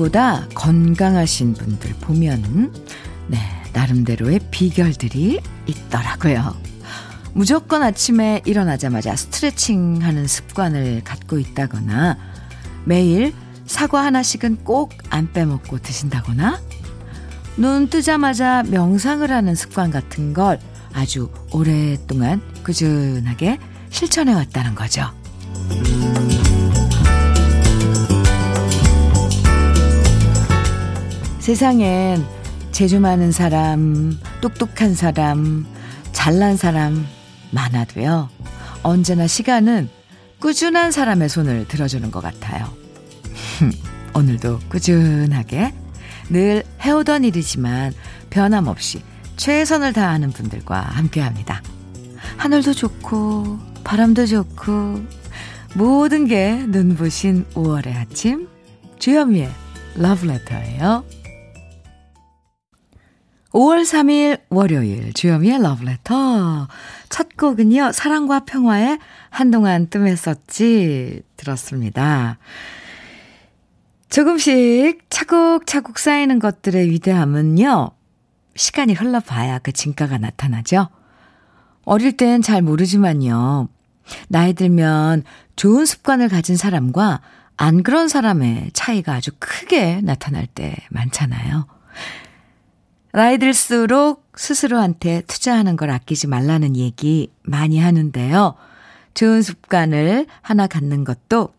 나이보다 건강하신 분들 보면, 네, 나름대로의 비결들이 있더라고요. 무조건 아침에 일어나자마자 스트레칭 하는 습관을 갖고 있다거나, 매일 사과 하나씩은 꼭 안 빼먹고 드신다거나, 눈 뜨자마자 명상을 하는 습관 같은 걸 아주 오랫동안 꾸준하게 실천해 왔다는 거죠. 세상엔 재주 많은 사람, 똑똑한 사람, 잘난 사람 많아도요. 언제나 시간은 꾸준한 사람의 손을 들어주는 것 같아요. 오늘도 꾸준하게 늘 해오던 일이지만 변함없이 최선을 다하는 분들과 함께 합니다. 하늘도 좋고, 바람도 좋고, 모든 게 눈부신 5월의 아침, 주현미의 러브레터예요. 5월 3일 월요일 주현미의 러브레터 첫 곡은요 사랑과 평화에 한동안 뜸했었지 들었습니다. 조금씩 차곡차곡 쌓이는 것들의 위대함은요 시간이 흘러봐야 그 진가가 나타나죠. 어릴 땐 잘 모르지만요. 나이 들면 좋은 습관을 가진 사람과 안 그런 사람의 차이가 아주 크게 나타날 때 많잖아요. 나이 들수록 스스로한테 투자하는 걸 아끼지 말라는 얘기 많이 하는데요. 좋은 습관을 하나 갖는 것도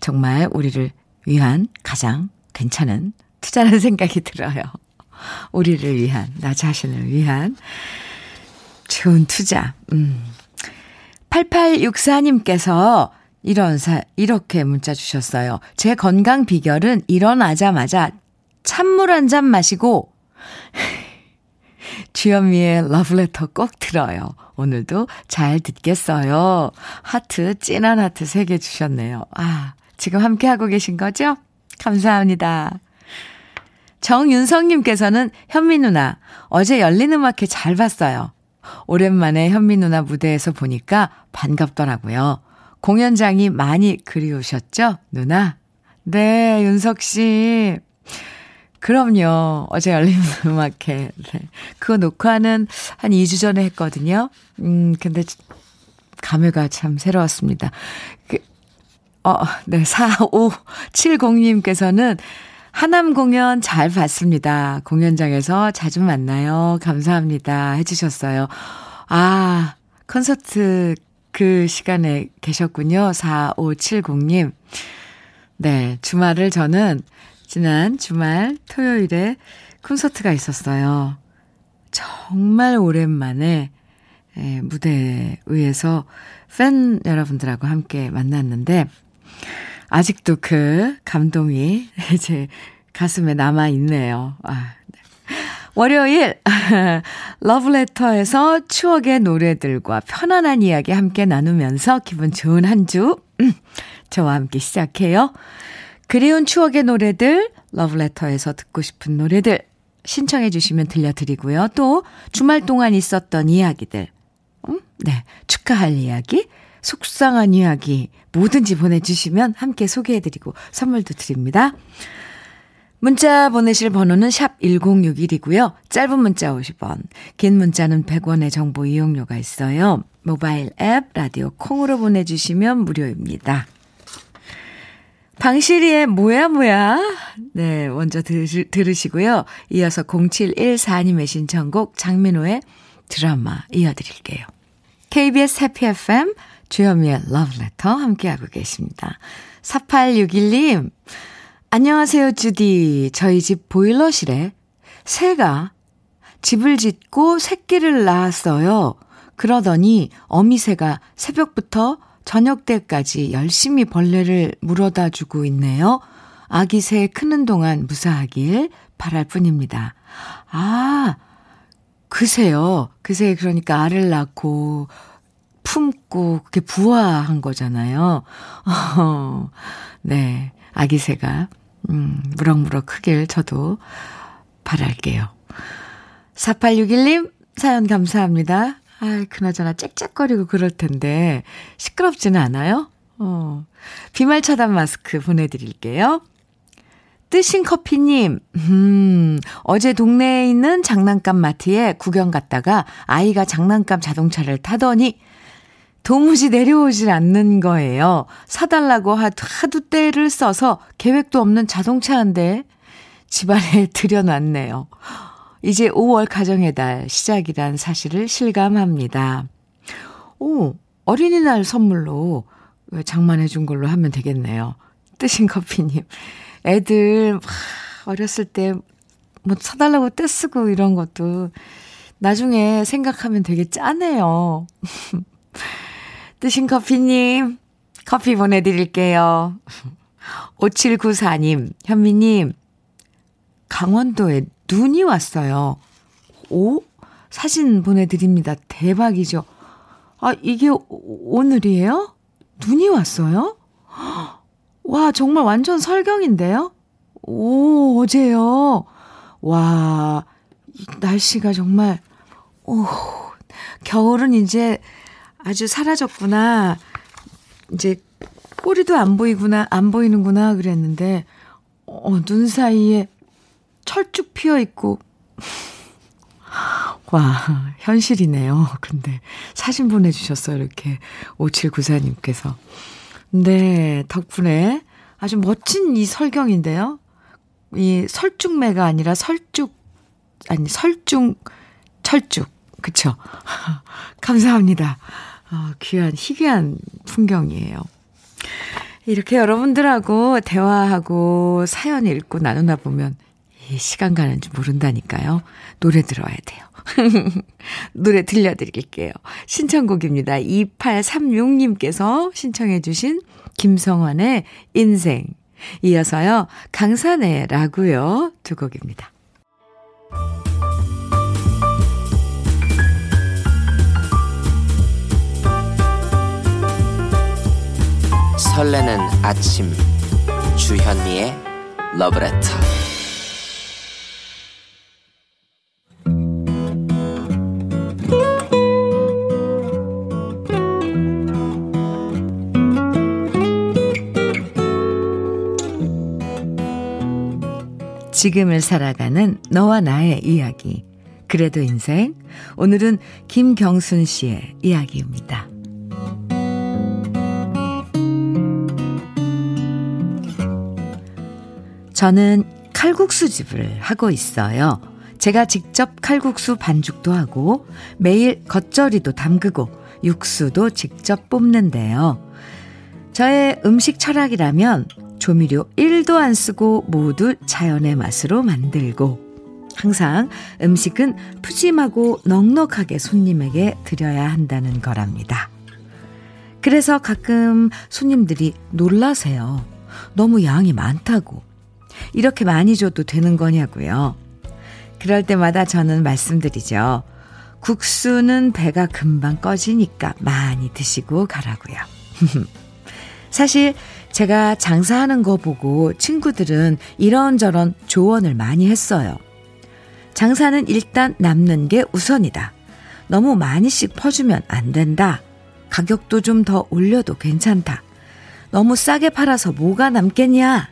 정말 우리를 위한 가장 괜찮은 투자라는 생각이 들어요. 우리를 위한, 나 자신을 위한 좋은 투자. 음. 8864님께서 이런 사, 이렇게 문자 주셨어요. 제 건강 비결은 일어나자마자 찬물 한 잔 마시고 주현미의 러브레터 꼭 들어요. 오늘도 잘 듣겠어요. 하트, 진한 하트 3개 주셨네요. 아, 지금 함께하고 계신 거죠? 감사합니다. 정윤성님께서는 현미 누나, 어제 열린 음악회 잘 봤어요. 오랜만에 현미 누나 무대에서 보니까 반갑더라고요. 공연장이 많이 그리우셨죠? 누나? 네, 윤석 씨. 그럼요. 어제 열린 음악회. 네. 그거 녹화는 한 2주 전에 했거든요. 음, 근데 감회가 참 새로웠습니다. 그, 어, 네, 4570님께서는 하남 공연 잘 봤습니다. 공연장에서 자주 만나요. 감사합니다. 해주셨어요. 아, 콘서트 그 시간에 계셨군요. 4570님. 네, 주말을 저는 지난 주말 토요일에 콘서트가 있었어요. 정말 오랜만에 예, 무대 위에서 팬 여러분들하고 함께 만났는데 아직도 그 감동이 제 가슴에 남아 있네요. 아, 네. 월요일 러브레터에서 추억의 노래들과 편안한 이야기 함께 나누면서 기분 좋은 한주 음, 저와 함께 시작해요. 그리운 추억의 노래들, 러브레터에서 듣고 싶은 노래들 신청해 주시면 들려드리고요. 또 주말 동안 있었던 이야기들, 음? 네, 축하할 이야기, 속상한 이야기 뭐든지 보내주시면 함께 소개해드리고 선물도 드립니다. 문자 보내실 번호는 샵 1061이고요. 짧은 문자 50원, 긴 문자는 100원의 정보 이용료가 있어요. 모바일 앱, 라디오 콩으로 보내주시면 무료입니다. 방실이의 뭐야 뭐야 네 먼저 들으시, 들으시고요. 이어서 0714님의 신청곡 장민호의 드라마 이어드릴게요. KBS 해피 FM 주현미의 러브레터 함께하고 계십니다. 4861님 안녕하세요 주디 저희 집 보일러실에 새가 집을 짓고 새끼를 낳았어요. 그러더니 어미새가 새벽부터 저녁 때까지 열심히 벌레를 물어다 주고 있네요. 아기 새 크는 동안 무사하길 바랄 뿐입니다. 아, 그새요. 그새 그러니까 알을 낳고 품고 그게 부화한 거잖아요. 어, 네. 아기 새가 음, 무럭무럭 크길 저도 바랄게요. 4861님 사연 감사합니다. 아, 그나저나 짹짹거리고 그럴 텐데 시끄럽지는 않아요? 어. 비말 차단 마스크 보내드릴게요. 뜨신 커피님, 음, 어제 동네에 있는 장난감 마트에 구경 갔다가 아이가 장난감 자동차를 타더니 도무지 내려오질 않는 거예요. 사달라고 하도 때를 써서 계획도 없는 자동차인데 집안에 들여놨네요. 이제 5월 가정의 달 시작이란 사실을 실감합니다. 오, 어린이날 선물로 장만해 준 걸로 하면 되겠네요. 뜨신 커피님. 애들, 막 어렸을 때 뭐 사달라고 떼쓰고 이런 것도 나중에 생각하면 되게 짠해요. 뜨신 커피님, 커피 보내드릴게요. 5794님, 현미님, 강원도에 눈이 왔어요. 오? 사진 보내드립니다. 대박이죠. 아, 이게 오늘이에요? 눈이 왔어요? 와, 정말 완전 설경인데요? 오, 어제요. 와, 날씨가 정말, 오, 겨울은 이제 아주 사라졌구나. 이제 꼬리도 안 보이구나, 안 보이는구나 그랬는데, 어, 눈 사이에 철쭉 피어 있고, 와, 현실이네요. 근데 사진 보내주셨어요. 이렇게 5794님께서. 네, 덕분에 아주 멋진 이 설경인데요. 이 설중매가 아니라 설쭉, 아니, 설중, 철쭉. 그쵸? 감사합니다. 어, 귀한, 희귀한 풍경이에요. 이렇게 여러분들하고 대화하고 사연 읽고 나누나 보면 이 시간 가는 줄 모른다니까요. 노래 들어야 돼요. 노래 들려드릴게요. 신청곡입니다. 2836님께서 신청해주신 김성환의 인생. 이어서요, 강산의 라고요. 두 곡입니다. 설레는 아침 주현미의 러브레터 지금을 살아가는 너와 나의 이야기 그래도 인생 오늘은 김경순 씨의 이야기입니다. 저는 칼국수집을 하고 있어요. 제가 직접 칼국수 반죽도 하고 매일 겉절이도 담그고 육수도 직접 뽑는데요. 저의 음식 철학이라면 조미료 1도 안 쓰고 모두 자연의 맛으로 만들고 항상 음식은 푸짐하고 넉넉하게 손님에게 드려야 한다는 거랍니다. 그래서 가끔 손님들이 놀라세요. 너무 양이 많다고. 이렇게 많이 줘도 되는 거냐고요. 그럴 때마다 저는 말씀드리죠. 국수는 배가 금방 꺼지니까 많이 드시고 가라고요. 사실 제가 장사하는 거 보고 친구들은 이런저런 조언을 많이 했어요. 장사는 일단 남는 게 우선이다. 너무 많이씩 퍼주면 안 된다. 가격도 좀 더 올려도 괜찮다. 너무 싸게 팔아서 뭐가 남겠냐?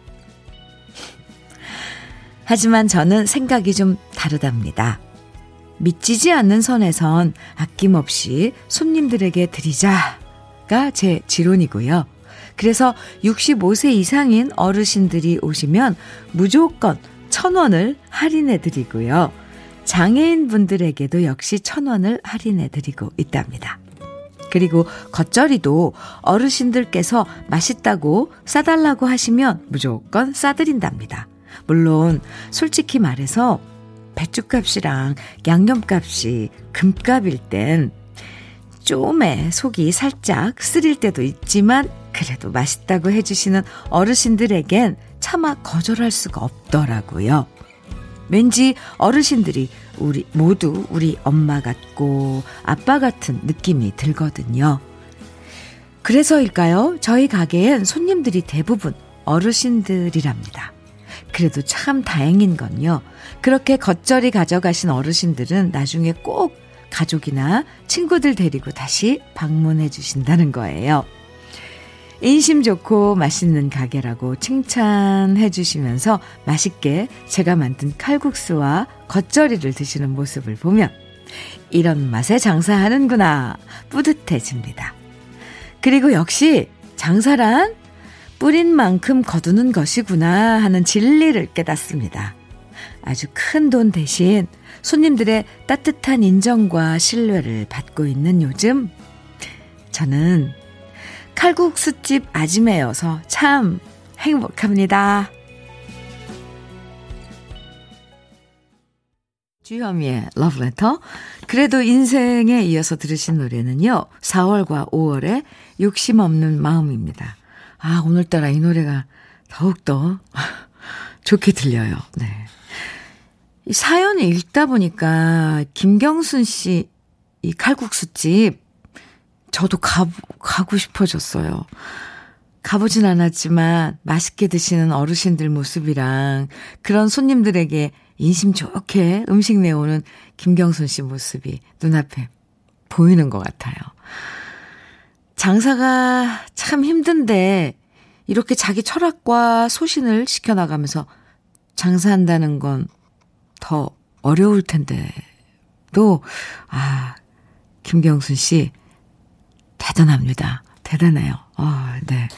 하지만 저는 생각이 좀 다르답니다. 믿지지 않는 선에선 아낌없이 손님들에게 드리자가 제 지론이고요. 그래서 65세 이상인 어르신들이 오시면 무조건 천 원을 할인해 드리고요. 장애인 분들에게도 역시 천 원을 할인해 드리고 있답니다. 그리고 겉절이도 어르신들께서 맛있다고 싸달라고 하시면 무조건 싸드린답니다. 물론 솔직히 말해서 배추값이랑 양념값이 금값일 땐 좀에 속이 살짝 쓰릴 때도 있지만 그래도 맛있다고 해주시는 어르신들에겐 차마 거절할 수가 없더라고요. 왠지 어르신들이 우리 모두 우리 엄마 같고 아빠 같은 느낌이 들거든요. 그래서일까요? 저희 가게엔 손님들이 대부분 어르신들이랍니다. 그래도 참 다행인 건요. 그렇게 겉절이 가져가신 어르신들은 나중에 꼭 가족이나 친구들 데리고 다시 방문해 주신다는 거예요. 인심 좋고 맛있는 가게라고 칭찬해 주시면서 맛있게 제가 만든 칼국수와 겉절이를 드시는 모습을 보면 이런 맛에 장사하는구나 뿌듯해집니다. 그리고 역시 장사란 뿌린 만큼 거두는 것이구나 하는 진리를 깨닫습니다. 아주 큰 돈 대신 손님들의 따뜻한 인정과 신뢰를 받고 있는 요즘 저는 칼국수집 아지매여서 참 행복합니다. 주현미의 러브레터. 그래도 인생에 이어서 들으신 노래는요. 4월과 5월의 욕심 없는 마음입니다. 아, 오늘따라 이 노래가 더욱더 좋게 들려요. 네. 이 사연을 읽다 보니까 김경순 씨 이 칼국수집 저도 가, 가고 싶어졌어요. 가보진 않았지만 맛있게 드시는 어르신들 모습이랑 그런 손님들에게 인심 좋게 음식 내오는 김경순 씨 모습이 눈앞에 보이는 것 같아요. 장사가 참 힘든데 이렇게 자기 철학과 소신을 시켜나가면서 장사한다는 건 더 어려울 텐데 또, 아, 김경순 씨, 대단합니다. 대단해요. 아, 네.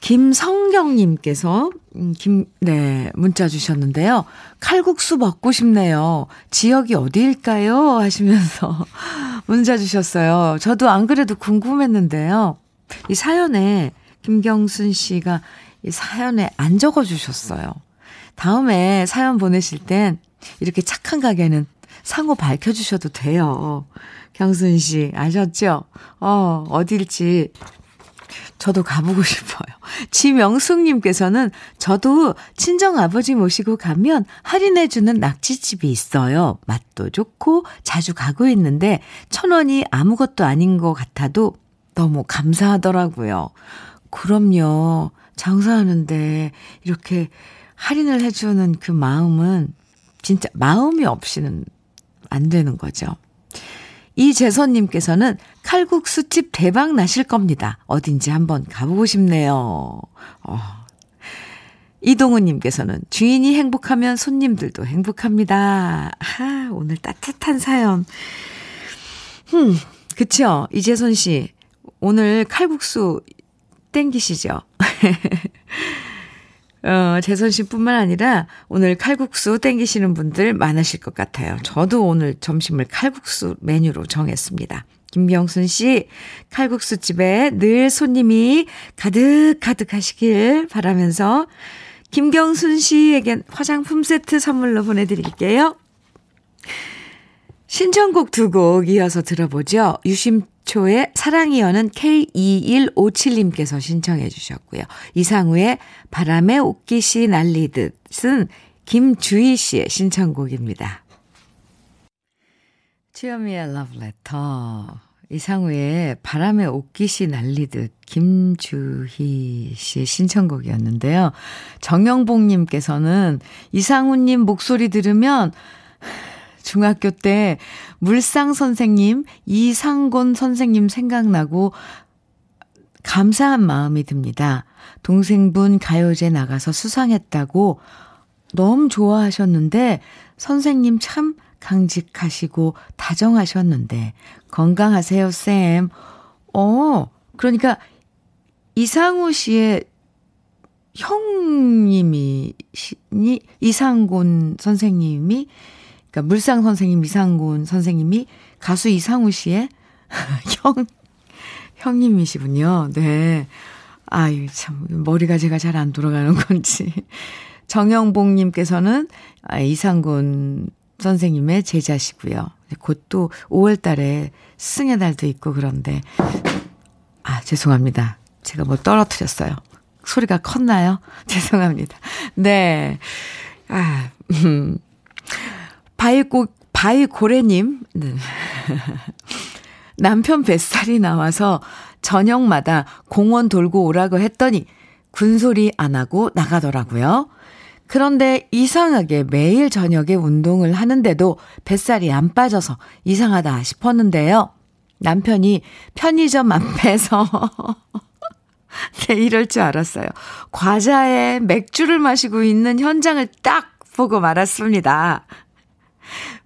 김성경님께서, 음, 김, 네, 문자 주셨는데요. 칼국수 먹고 싶네요. 지역이 어디일까요? 하시면서 문자 주셨어요. 저도 안 그래도 궁금했는데요. 이 사연에 김경순 씨가 이 사연에 안 적어 주셨어요. 다음에 사연 보내실 땐 이렇게 착한 가게는 상호 밝혀주셔도 돼요. 경순 씨, 아셨죠? 어, 어딜지 저도 가보고 싶어요. 지명숙님께서는 저도 친정 아버지 모시고 가면 할인해주는 낙지집이 있어요. 맛도 좋고 자주 가고 있는데 천 원이 아무것도 아닌 것 같아도 너무 감사하더라고요. 그럼요. 장사하는데 이렇게 할인을 해주는 그 마음은 진짜 마음이 없이는 안 되는 거죠. 이재선님께서는 칼국수집 대박 나실 겁니다. 어딘지 한번 가보고 싶네요. 어. 이동우님께서는 주인이 행복하면 손님들도 행복합니다. 아, 오늘 따뜻한 사연. 흠, 그쵸. 이재선 씨. 오늘 칼국수 땡기시죠? 어, 재선 씨뿐만 아니라 오늘 칼국수 땡기시는 분들 많으실 것 같아요. 저도 오늘 점심을 칼국수 메뉴로 정했습니다. 김병순 씨, 칼국수 집에 늘 손님이 가득가득 하시길 바라면서 김경순 씨에겐 화장품 세트 선물로 보내드릴게요. 신청곡 두 곡 이어서 들어보죠. 유심 초의 사랑이 여는 K2157님께서 신청해 주셨고요. 이상우의 바람에 옷깃이 날리듯은 김주희 씨의 신청곡입니다. 주현미의 러브레터 이상우의 바람에 옷깃이 날리듯 김주희 씨의 신청곡이었는데요. 정영복님께서는 이상우님 목소리 들으면 중학교 때 물상 선생님, 이상곤 선생님 생각나고 감사한 마음이 듭니다. 동생분 가요제 나가서 수상했다고 너무 좋아하셨는데 선생님 참 강직하시고 다정하셨는데 건강하세요, 쌤. 어, 그러니까 이상우 씨의 형님이 이상곤 선생님이 그러니까 물상 선생님 이상곤 선생님이 가수 이상우 씨의 형 형님이시군요. 네. 아유 참 머리가 제가 잘 안 돌아가는 건지. 정영봉 님께서는 아, 이상곤 선생님의 제자시고요. 곧 또 5월 달에 스승의 달도 있고 그런데 아, 죄송합니다. 제가 뭐 떨어뜨렸어요. 소리가 컸나요? 죄송합니다. 네. 아, 음. 바이고, 바이고래님, 네. 남편 뱃살이 나와서 저녁마다 공원 돌고 오라고 했더니 군소리 안 하고 나가더라고요. 그런데 이상하게 매일 저녁에 운동을 하는데도 뱃살이 안 빠져서 이상하다 싶었는데요. 남편이 편의점 앞에서 네, 이럴 줄 알았어요. 과자에 맥주를 마시고 있는 현장을 딱 보고 말았습니다.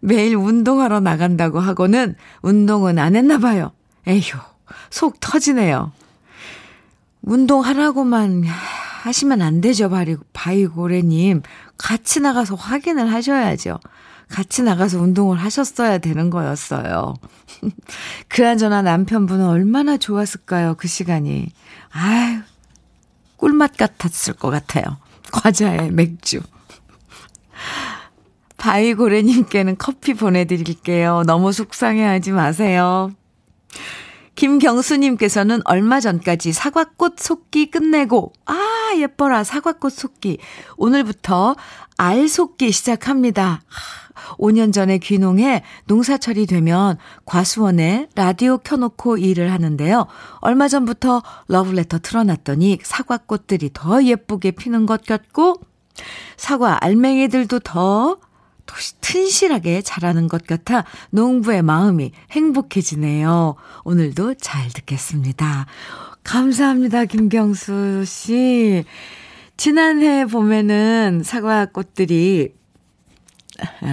매일 운동하러 나간다고 하고는 운동은 안 했나 봐요. 에휴, 속 터지네요. 운동하라고만 하시면 안 되죠, 바이, 바이고래님. 같이 나가서 확인을 하셔야죠. 같이 나가서 운동을 하셨어야 되는 거였어요. 그나저나 남편분은 얼마나 좋았을까요, 그 시간이. 아유, 꿀맛 같았을 것 같아요. 과자에 맥주. 바이고래님께는 커피 보내드릴게요. 너무 속상해 하지 마세요. 김경수님께서는 얼마 전까지 사과꽃 속기 끝내고, 아, 예뻐라, 사과꽃 속기. 오늘부터 알 속기 시작합니다. 5년 전에 귀농해 농사철이 되면 과수원에 라디오 켜놓고 일을 하는데요. 얼마 전부터 러브레터 틀어놨더니 사과꽃들이 더 예쁘게 피는 것 같고, 사과 알맹이들도 더 튼실하게 자라는 것 같아 농부의 마음이 행복해지네요. 오늘도 잘 듣겠습니다. 감사합니다, 김경수 씨. 지난해 봄에는 사과 꽃들이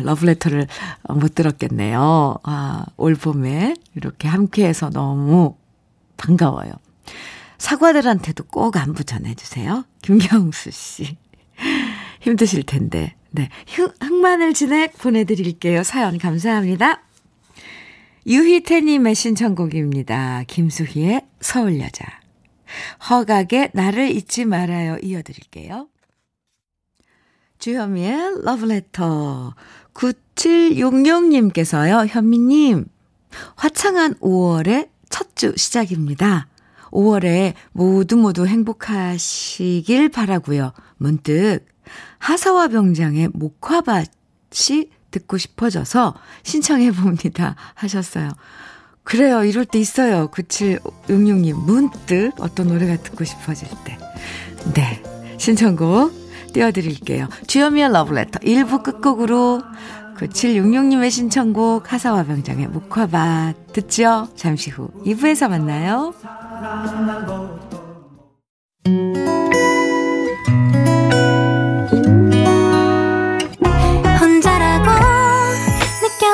러브레터를 못 들었겠네요. 아, 올 봄에 이렇게 함께해서 너무 반가워요. 사과들한테도 꼭 안부 전해주세요. 김경수 씨. 힘드실 텐데. 네. 흑마늘 진액 보내드릴게요. 사연 감사합니다. 유희태님의 신청곡입니다. 김수희의 서울여자. 허각의 나를 잊지 말아요. 이어드릴게요. 주현미의 러브레터. 9766님께서요. 현미님, 화창한 5월의 첫 주 시작입니다. 5월에 모두 모두 행복하시길 바라고요. 문득 하사와 병장의 목화밭이 듣고 싶어져서 신청해 봅니다. 하셨어요. 그래요. 이럴 때 있어요. 9766님. 문득 어떤 노래가 듣고 싶어질 때. 네. 신청곡 띄워드릴게요. 주현미의 러브레터 1부 끝곡으로 9766님의 신청곡 하사와 병장의 목화밭 듣죠? 잠시 후 2부에서 만나요.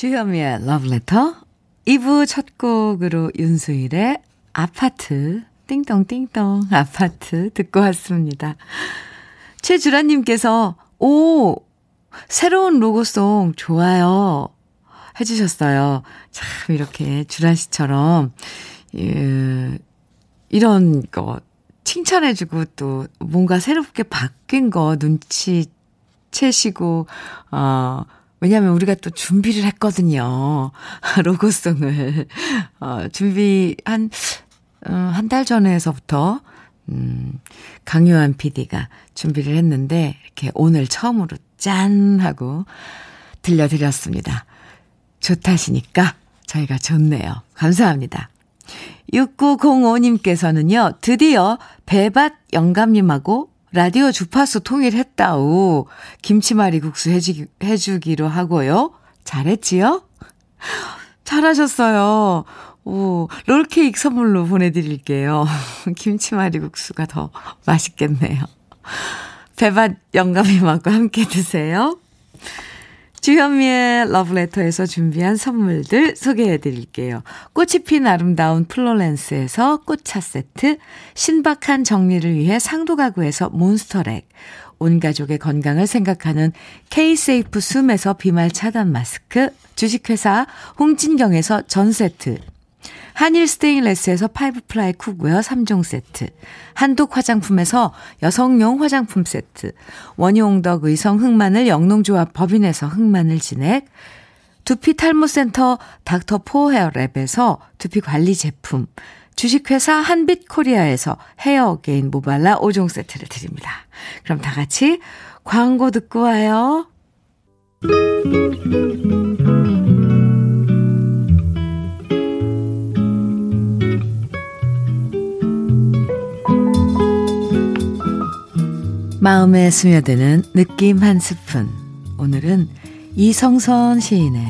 주현미의 Letter 2부 첫 곡으로 윤수일의 아파트 띵동띵동 아파트 듣고 왔습니다. 최주라님께서 오 새로운 로고송 좋아요 해주셨어요. 참 이렇게 주라 씨처럼 예, 이런 거 칭찬해주고 또 뭔가 새롭게 바뀐 거 눈치 채시고, 어, 왜냐면 우리가 또 준비를 했거든요. 로고송을. 어, 준비 한, 어, 한달 전에서부터, 음, 강요한 PD가 준비를 했는데, 이렇게 오늘 처음으로 짠! 하고 들려드렸습니다. 좋다시니까 저희가 좋네요. 감사합니다. 6905님께서는요, 드디어 배밭 영감님하고 라디오 주파수 통일했다우. 김치말이 국수 해주기, 해주기로 하고요. 잘했지요? 잘하셨어요. 오, 롤케이크 선물로 보내드릴게요. 김치말이 국수가 더 맛있겠네요. 배밭 영감님하고 함께 드세요. 주현미의 러브레터에서 준비한 선물들 소개해 드릴게요. 꽃이 핀 아름다운 플로렌스에서 꽃차 세트, 신박한 정리를 위해 상도 가구에서 몬스터랙, 온 가족의 건강을 생각하는 K-세이프 숨에서 비말 차단 마스크, 주식회사 홍진경에서 전 세트, 한일 스테인레스에서 five ply cookware 3종 세트, 한독 화장품에서 여성용 화장품 세트, 원용덕 의성 흑마늘 영농조합 법인에서 흑마늘 진액, 두피 탈모센터 닥터 포 헤어랩에서 두피 관리 제품, 주식회사 한빛코리아에서 헤어 게인 모발라 5종 세트를 드립니다. 그럼 다 같이 광고 듣고 와요. 마음에 스며드는 느낌 한 스푼. 오늘은 이성선 시인의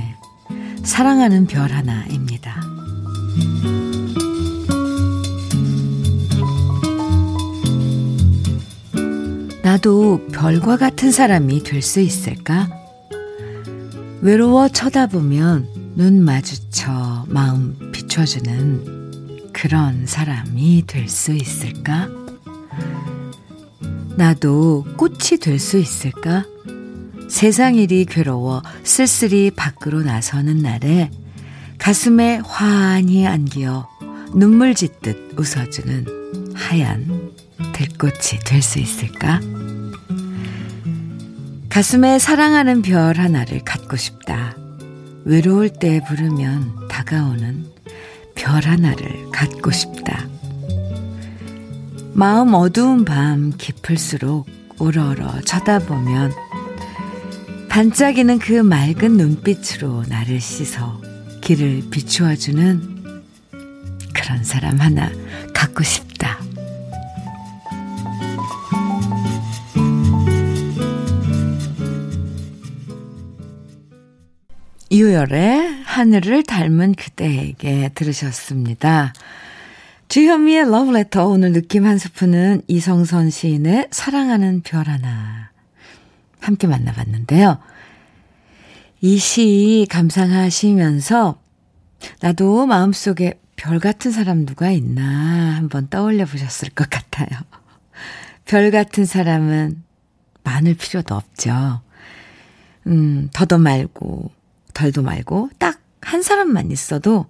사랑하는 별 하나입니다. 나도 별과 같은 사람이 될 수 있을까? 외로워 쳐다보면 눈 마주쳐 마음 비춰주는 그런 사람이 될 수 있을까? 나도 꽃이 될 수 있을까? 세상 일이 괴로워 쓸쓸히 밖으로 나서는 날에 가슴에 환히 안기어 눈물 짓듯 웃어주는 하얀 들꽃이 될 수 있을까? 가슴에 사랑하는 별 하나를 갖고 싶다. 외로울 때 부르면 다가오는 별 하나를 갖고 싶다. 마음 어두운 밤 깊을수록 우러러 쳐다보면 반짝이는 그 맑은 눈빛으로 나를 씻어 길을 비추어주는 그런 사람 하나 갖고 싶다. 이유열의 하늘을 닮은 그대에게 들으셨습니다. 주현미의 러브레터 오늘 느낌 한 스푼은 이성선 시인의 사랑하는 별 하나 함께 만나봤는데요. 이 시 감상하시면서 나도 마음속에 별 같은 사람 누가 있나 한번 떠올려 보셨을 것 같아요. 별 같은 사람은 많을 필요도 없죠. 음, 더도 말고, 덜도 말고, 딱 한 사람만 있어도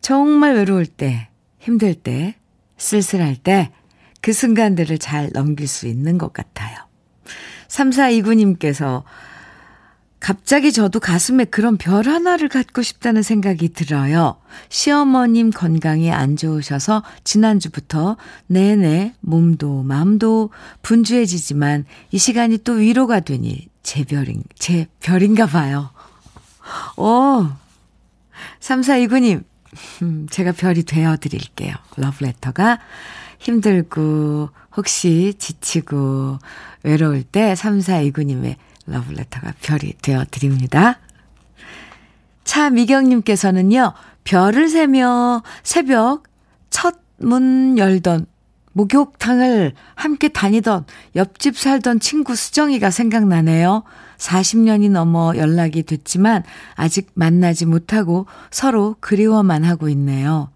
정말 외로울 때, 힘들 때, 쓸쓸할 때, 그 순간들을 잘 넘길 수 있는 것 같아요. 3429님께서 갑자기 저도 가슴에 그런 별 하나를 갖고 싶다는 생각이 들어요. 시어머님 건강이 안 좋으셔서 지난주부터 내내 몸도 마음도 분주해지지만 이 시간이 또 위로가 되니 제 별인, 제 별인가 봐요. 오, 3429님, 음, 제가 별이 되어 드릴게요. 러브레터가 힘들고 혹시 지치고 외로울 때 3429님의 러브레터가 별이 되어 드립니다. 차미경님께서는요, 별을 세며 새벽 첫 문 열던 목욕탕을 함께 다니던 옆집 살던 친구 수정이가 생각나네요. 40년이 넘어 연락이 됐지만 아직 만나지 못하고 서로 그리워만 하고 있네요.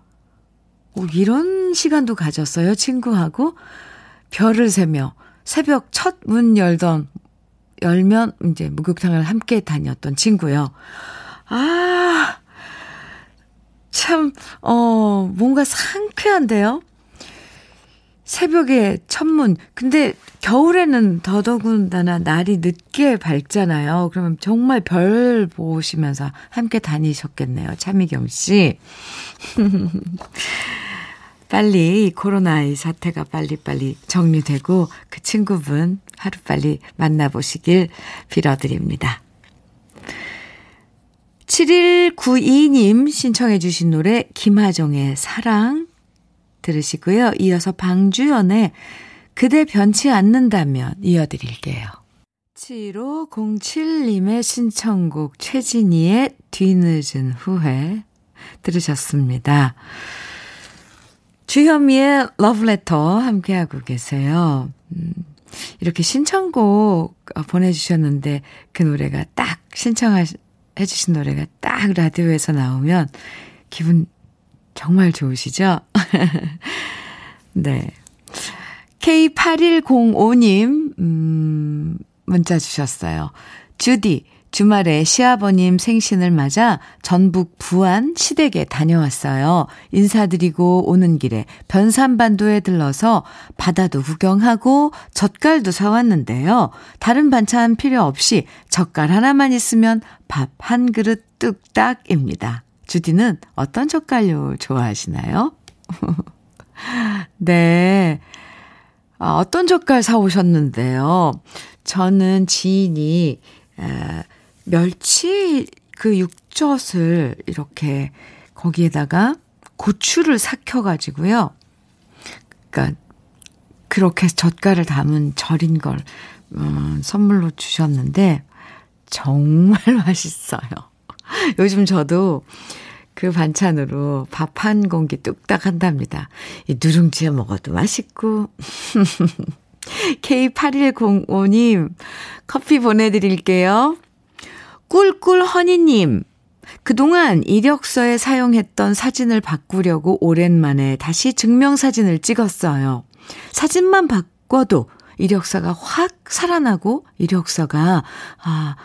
오, 이런 시간도 가졌어요, 친구하고. 별을 세며 새벽 첫 문 열던, 열면 이제 목욕탕을 함께 다녔던 친구요. 아, 참, 어, 뭔가 상쾌한데요? 새벽에 천문. 근데 겨울에는 더더군다나 날이 늦게 밝잖아요. 그러면 정말 별 보시면서 함께 다니셨겠네요. 차미경 씨. 빨리 코로나 이 사태가 빨리빨리 정리되고 그 친구분 하루빨리 만나보시길 빌어드립니다. 7192님 신청해 주신 노래 김하정의 사랑 들으시고요. 이어서 방주연의 그대 변치 않는다면 이어드릴게요. 7507님의 신청곡 최진희의 뒤늦은 후회 들으셨습니다. 주현미의 러브레터 함께하고 계세요. 음, 이렇게 신청곡 보내주셨는데 그 노래가 딱 신청해 주신 노래가 딱 라디오에서 나오면 기분 정말 좋으시죠? 네. K8105님, 음, 문자 주셨어요. 주디, 주말에 시아버님 생신을 맞아 전북 부안 시댁에 다녀왔어요. 인사드리고 오는 길에 변산반도에 들러서 바다도 구경하고 젓갈도 사왔는데요. 다른 반찬 필요 없이 젓갈 하나만 있으면 밥 한 그릇 뚝딱입니다. 주디는 어떤 젓갈류 좋아하시나요? 네. 아, 어떤 젓갈 사오셨는데요? 저는 지인이, 에, 멸치 그 육젓을 이렇게 거기에다가 고추를 삭혀가지고요. 그러니까 그렇게 젓갈을 담은 절인 걸 음, 선물로 주셨는데 정말 맛있어요. 요즘 저도 그 반찬으로 밥 한 공기 뚝딱 한답니다. 이 누룽지에 먹어도 맛있고. K8105님, 커피 보내드릴게요. 꿀꿀 허니님, 그동안 이력서에 사용했던 사진을 바꾸려고 오랜만에 다시 증명사진을 찍었어요. 사진만 바꿔도 이력서가 확 살아나고 이력서가, 아,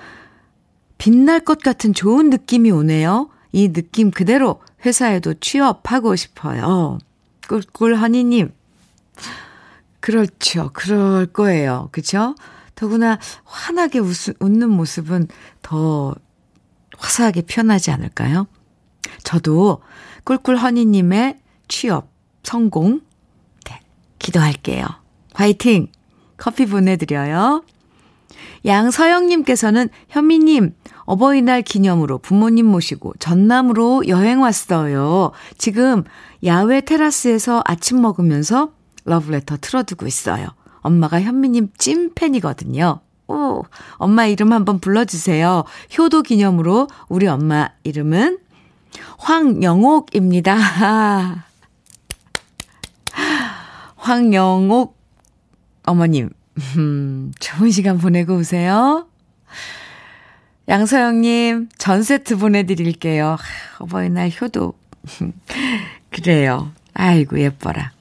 빛날 것 같은 좋은 느낌이 오네요. 이 느낌 그대로 회사에도 취업하고 싶어요. 꿀꿀 허니님. 그렇죠. 그럴 거예요. 그죠? 더구나 환하게 웃, 웃는 모습은 더 화사하게 표현하지 않을까요? 저도 꿀꿀 허니님의 취업 성공, 네, 기도할게요. 화이팅! 커피 보내드려요. 양서영님께서는 현미님, 어버이날 기념으로 부모님 모시고 전남으로 여행 왔어요. 지금 야외 테라스에서 아침 먹으면서 러브레터 틀어두고 있어요. 엄마가 현미님 찐팬이거든요. 오, 엄마 이름 한번 불러주세요. 효도 기념으로 우리 엄마 이름은 황영옥입니다. 황영옥 어머님, 음, 좋은 시간 보내고 오세요. 양서영님, 전 세트 보내드릴게요. 어버이날 효도. 그래요. 아이고, 예뻐라.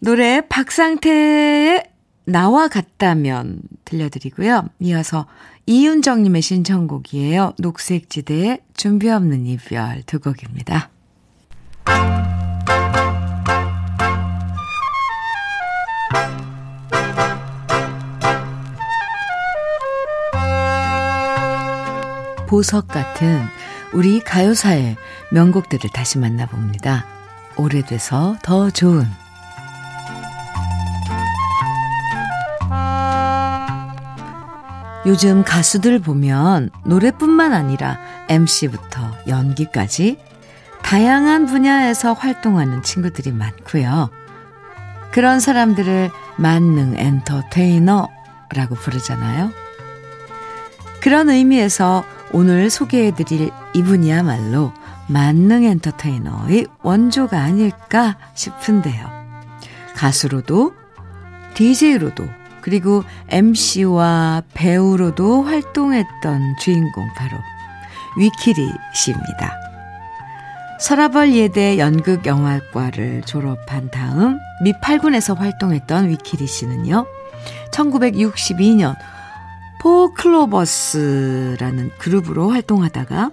노래 박상태의 나와 같다면 들려드리고요. 이어서 이윤정님의 신청곡이에요. 녹색지대의 준비 없는 이별 두 곡입니다. 보석 같은 우리 가요사의 명곡들을 다시 만나봅니다. 오래돼서 더 좋은 요즘 가수들 보면 노래뿐만 아니라 MC부터 연기까지 다양한 분야에서 활동하는 친구들이 많고요. 그런 사람들을 만능 엔터테이너라고 부르잖아요. 그런 의미에서 오늘 소개해드릴 이분이야말로 만능 엔터테이너의 원조가 아닐까 싶은데요. 가수로도, DJ로도, 그리고 MC와 배우로도 활동했던 주인공 바로 위키리 씨입니다. 서라벌 예대 연극영화과를 졸업한 다음 미8군에서 활동했던 위키리 씨는요. 1962년 포클로버스라는 그룹으로 활동하다가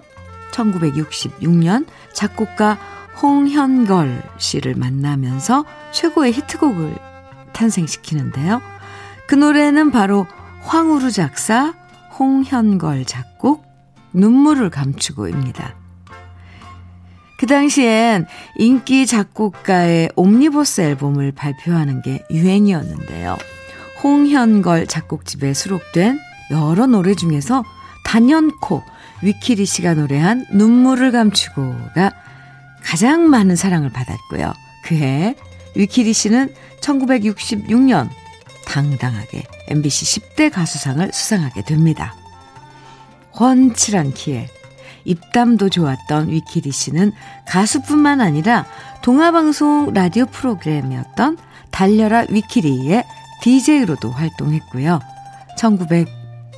1966년 작곡가 홍현걸 씨를 만나면서 최고의 히트곡을 탄생시키는데요. 그 노래는 바로 황우루 작사, 홍현걸 작곡, 눈물을 감추고입니다. 그 당시엔 인기 작곡가의 옴니버스 앨범을 발표하는 게 유행이었는데요. 홍현걸 작곡집에 수록된 여러 노래 중에서 단연코 위키리 씨가 노래한 눈물을 감추고가 가장 많은 사랑을 받았고요. 그해 위키리 씨는 1966년 당당하게 MBC 10대 가수상을 수상하게 됩니다. 훤칠한 키에 입담도 좋았던 위키리 씨는 가수뿐만 아니라 동화방송 라디오 프로그램이었던 달려라 위키리의 DJ로도 활동했고요.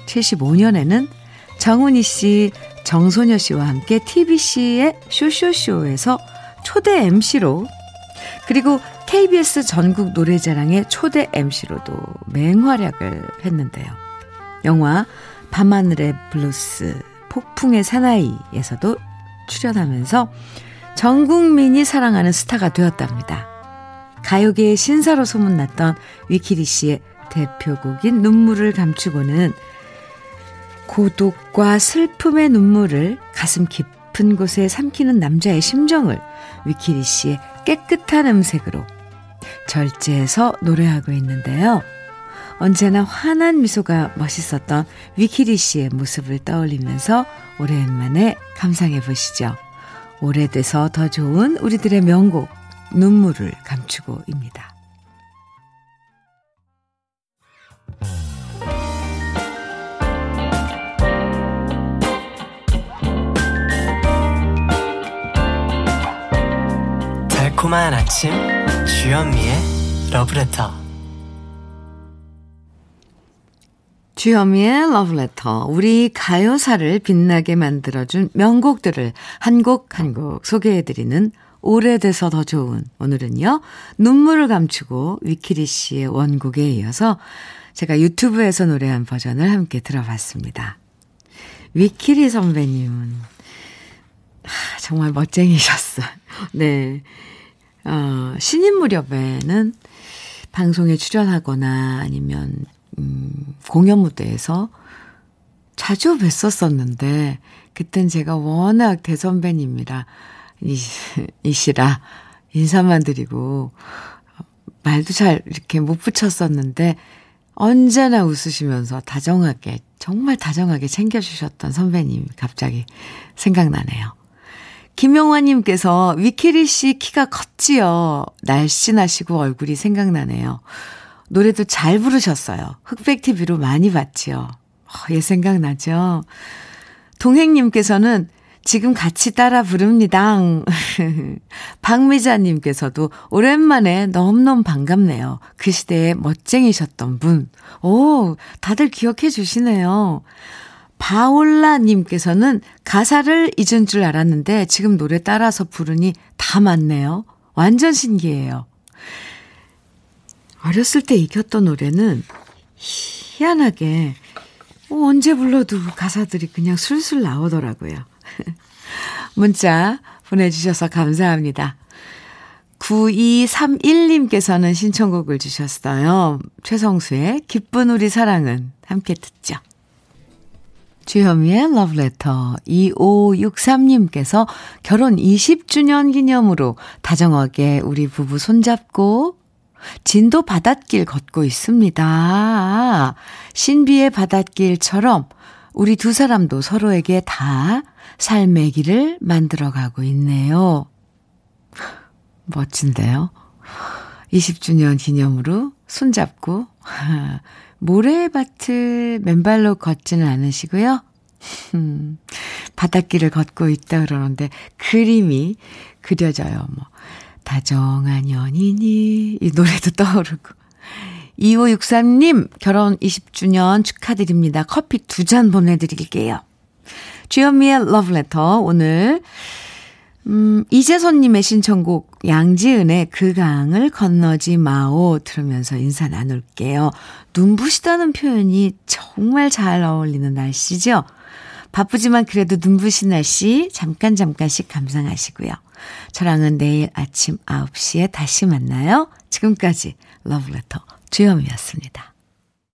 1975년에는 정훈희 씨, 정소녀 씨와 함께 TBC의 쇼쇼쇼에서 초대 MC로 그리고 KBS 전국 노래자랑의 초대 MC로도 맹활약을 했는데요. 영화 밤하늘의 블루스, 폭풍의 사나이에서도 출연하면서 전 국민이 사랑하는 스타가 되었답니다. 가요계의 신사로 소문났던 위키리 씨의 대표곡인 눈물을 감추고는 고독과 슬픔의 눈물을 가슴 깊은 곳에 삼키는 남자의 심정을 위키리 씨의 깨끗한 음색으로 절제해서 노래하고 있는데요. 언제나 환한 미소가 멋있었던 위키리 씨의 모습을 떠올리면서 오랜만에 감상해 보시죠. 오래돼서 더 좋은 우리들의 명곡, 눈물을 감추고입니다. 달콤한 아침 주현미의 러브레터 주현미의 러브레터 우리 가요사를 빛나게 만들어준 명곡들을 한 곡 한 곡 소개해드리는 오래돼서 더 좋은 오늘은요 눈물을 감추고 위키리 씨의 원곡에 이어서 제가 유튜브에서 노래한 버전을 함께 들어봤습니다. 위키리 선배님은 하, 정말 멋쟁이셨어요. 네. 어, 신인 무렵에는 방송에 출연하거나 아니면, 음, 공연 무대에서 자주 뵀었었는데, 그땐 제가 워낙 대선배님이라, 이, 이시라 인사만 드리고, 말도 잘 이렇게 못 붙였었는데, 언제나 웃으시면서 다정하게, 정말 다정하게 챙겨주셨던 선배님 갑자기 생각나네요. 김용화님께서 위키리 씨 키가 컸지요. 날씬하시고 얼굴이 생각나네요. 노래도 잘 부르셨어요. 흑백TV로 많이 봤지요. 어, 예, 생각나죠? 동행님께서는 지금 같이 따라 부릅니다. 박미자님께서도 오랜만에 너무너무 반갑네요. 그 시대에 멋쟁이셨던 분. 오, 다들 기억해 주시네요. 바올라님께서는 가사를 잊은 줄 알았는데 지금 노래 따라서 부르니 다 맞네요. 완전 신기해요. 어렸을 때 익혔던 노래는 희한하게 어, 언제 불러도 가사들이 그냥 술술 나오더라고요. 문자 보내주셔서 감사합니다. 9231님께서는 신청곡을 주셨어요. 최성수의 기쁜 우리 사랑은 함께 듣죠. 주현미의 러브레터 2563님께서 결혼 20주년 기념으로 다정하게 우리 부부 손잡고 진도 바닷길 걷고 있습니다. 신비의 바닷길처럼 우리 두 사람도 서로에게 다 삶의 길을 만들어가고 있네요. 멋진데요? 20주년 기념으로 손잡고 모래밭을 맨발로 걷지는 않으시고요. 음, 바닷길을 걷고 있다 그러는데 그림이 그려져요. 뭐 다정한 연인이 이 노래도 떠오르고 2563님 결혼 20주년 축하드립니다. 커피 두 잔 보내드릴게요. 주현미의 러브레터 오늘 음, 이재선님의 신청곡 양지은의 그 강을 건너지 마오 들으면서 인사 나눌게요. 눈부시다는 표현이 정말 잘 어울리는 날씨죠? 바쁘지만 그래도 눈부신 날씨 잠깐 잠깐씩 감상하시고요. 저랑은 내일 아침 9시에 다시 만나요. 지금까지 러브레터 주현미였습니다.